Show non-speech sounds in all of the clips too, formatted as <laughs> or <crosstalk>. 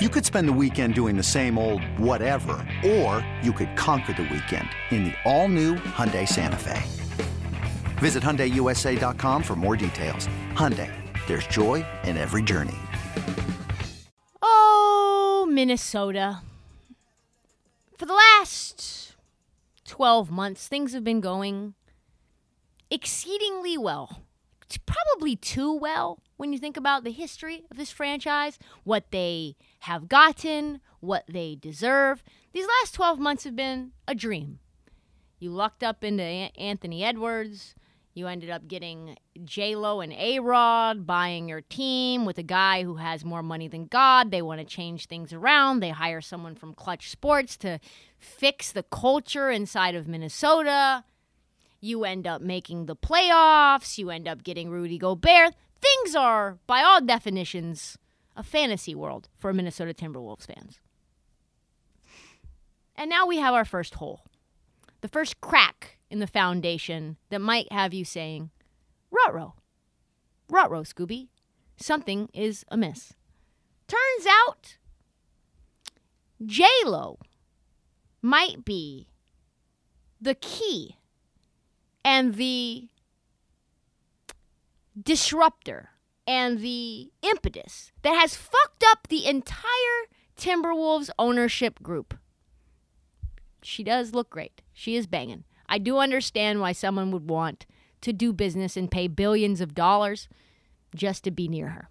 You could spend the weekend doing the same old whatever, or you could conquer the weekend in the all-new Hyundai Santa Fe. Visit HyundaiUSA.com for more details. Hyundai, there's joy in every journey. Oh, Minnesota. For the last 12 months, things have been going exceedingly well. It's probably too well when you think about the history of this franchise, what they have gotten, what they deserve. These last 12 months have been a dream. You lucked up into Anthony Edwards. You ended up getting J Lo and A Rod buying your team with a guy who has more money than God. They want to change things around. They hire someone from Clutch Sports to fix the culture inside of Minnesota. You end up making the playoffs. You end up getting Rudy Gobert. Things are, by all definitions, a fantasy world for Minnesota Timberwolves fans. And now we have our first hole, the first crack in the foundation that might have you saying, Rutro, Rutro, Scooby, something is amiss. Turns out, J Lo might be the key and the disruptor and the impetus that has fucked up the entire Timberwolves ownership group. She does look great. She is banging. I do understand why someone would want to do business and pay billions of dollars just to be near her.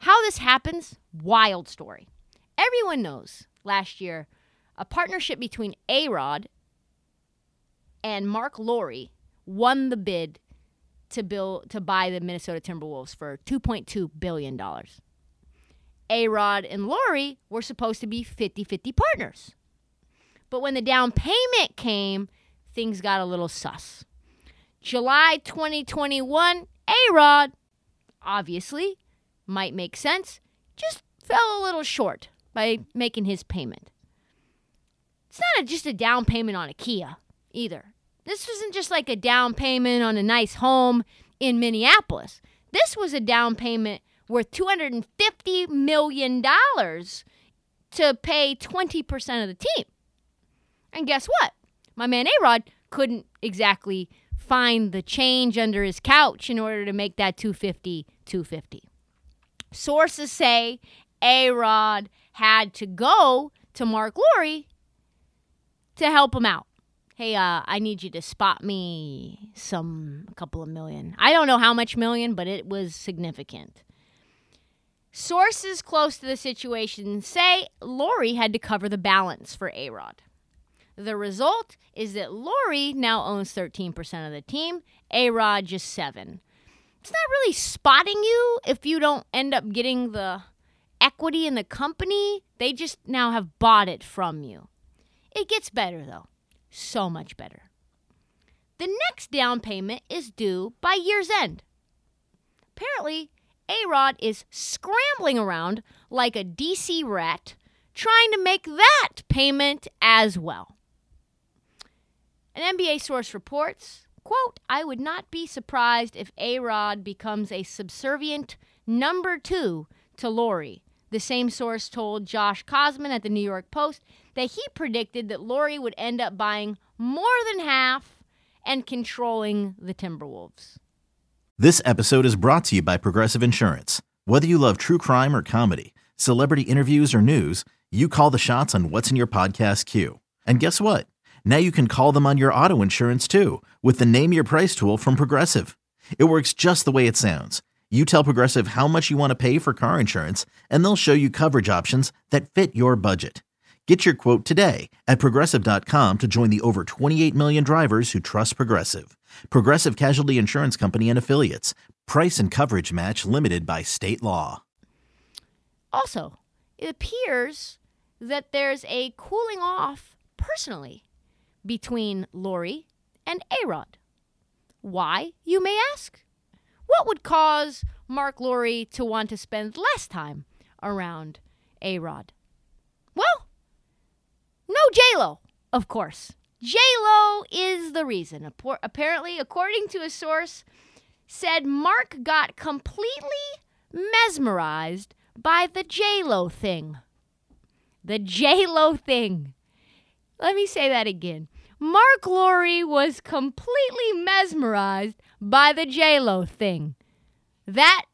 How this happens, wild story. Everyone knows last year a partnership between A Rod and Marc Lore won the bid to build to buy the Minnesota Timberwolves for 2.2 billion dollars. A Rod and Lore were supposed to be 50-50 partners. But when the down payment came, things got a little sus. July 2021, A Rod, obviously, might make sense, just fell a little short by making his payment. It's not a, just a down payment on a Kia either. This wasn't just like a down payment on a nice home in Minneapolis. This was a down payment worth $250 million to pay 20% of the team. And guess what? my man A-Rod couldn't exactly find the change under his couch in order to make that 250 250. Sources say A-Rod had to go to Marc Lore to help him out. Hey, uh, I need you to spot me some a couple of million. I don't know how much million, but it was significant. Sources close to the situation say Lore had to cover the balance for A Rod. The result is that Lore now owns 13% of the team, A Rod just 7 It's not really spotting you if you don't end up getting the equity in the company. They just now have bought it from you. It gets better though. So much better. The next down payment is due by year's end. Apparently, A Rod is scrambling around like a DC rat trying to make that payment as well. An NBA source reports, quote, I would not be surprised if A-Rod becomes a subservient number two to Lore. The same source told Josh Kosman at the New York Post that he predicted that Lore would end up buying more than half and controlling the Timberwolves. This episode is brought to you by Progressive Insurance. Whether you love true crime or comedy, celebrity interviews or news, you call the shots on what's in your podcast queue. And guess what? Now you can call them on your auto insurance too with the Name Your Price tool from Progressive. It works just the way it sounds. You tell Progressive how much you want to pay for car insurance, and they'll show you coverage options that fit your budget. Get your quote today at progressive.com to join the over 28 million drivers who trust Progressive. Progressive Casualty Insurance Company and Affiliates. Price and coverage match limited by state law. Also, it appears that there's a cooling off personally between Lore and A-Rod. Why, you may ask? What would cause Marc Lore to want to spend less time around A-Rod? Well, no J-Lo, of course. J-Lo is the reason. Apparently, according to a source, said Marc got completely mesmerized by the J-Lo thing. The J-Lo thing. Let me say that again. Marc Lore was completely mesmerized by the J-Lo thing. That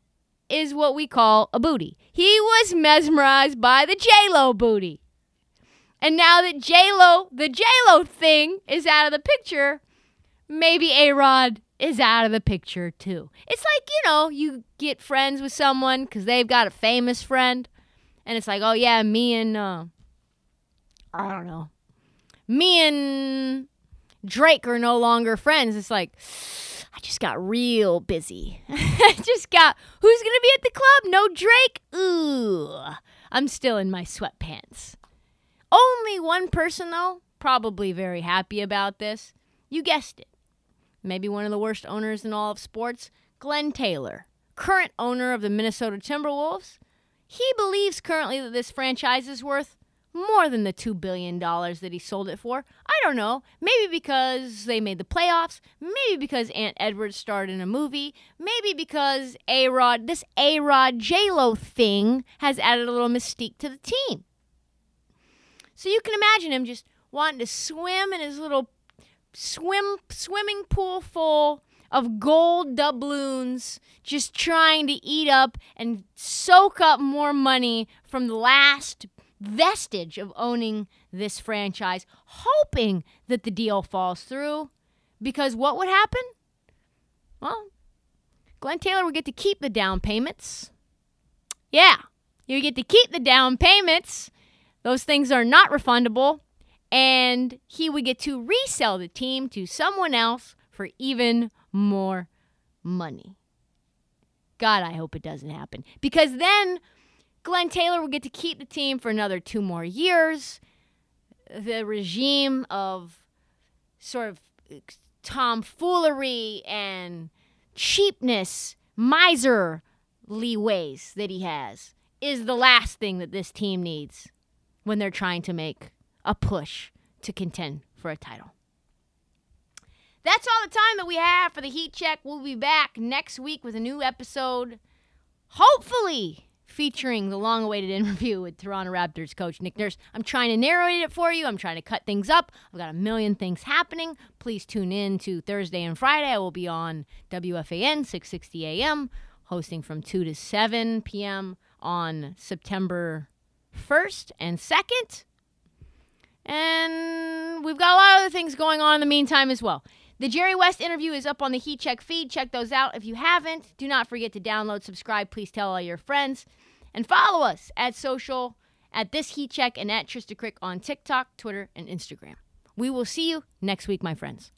is what we call a booty. He was mesmerized by the J-Lo booty. And now that J-Lo, the J-Lo thing is out of the picture, maybe A-Rod is out of the picture too. It's like, you know, you get friends with someone because they've got a famous friend. And it's like, oh yeah, me and, uh, I don't know, me and Drake are no longer friends. It's like, I just got real busy. <laughs> I just got, who's going to be at the club? No Drake? Ooh, I'm still in my sweatpants. Only one person, though, probably very happy about this. You guessed it. Maybe one of the worst owners in all of sports, Glenn Taylor, current owner of the Minnesota Timberwolves. He believes currently that this franchise is worth more than the $2 billion that he sold it for. I don't know. Maybe because they made the playoffs. Maybe because Ant Edwards starred in a movie. Maybe because A Rod, this A Rod J-Lo thing has added a little mystique to the team. So you can imagine him just wanting to swim in his little swim swimming pool full of gold doubloons, just trying to eat up and soak up more money from the last vestige of owning this franchise, hoping that the deal falls through. Because what would happen? Well, Glenn Taylor would get to keep the down payments. Yeah, you get to keep the down payments. Those things are not refundable. And he would get to resell the team to someone else for even more money. God, I hope it doesn't happen. Because then Glenn Taylor will get to keep the team for another two more years. The regime of sort of tomfoolery and cheapness, miserly ways that he has is the last thing that this team needs when they're trying to make a push to contend for a title. That's all the time that we have for the Heat Check. We'll be back next week with a new episode. Hopefully, featuring the long awaited <laughs> interview with Toronto Raptors coach Nick Nurse. I'm trying to narrate it for you. I'm trying to cut things up. I've got a million things happening. Please tune in to Thursday and Friday. I will be on WFAN 660 AM, hosting from 2 to 7 p.m. on September 1st and 2nd. And we've got a lot of other things going on in the meantime as well. The Jerry West interview is up on the Heat Check feed. Check those out if you haven't. Do not forget to download, subscribe. Please tell all your friends. And follow us at social, at this Heat Check, and at Trista Crick on TikTok, Twitter, and Instagram. We will see you next week, my friends.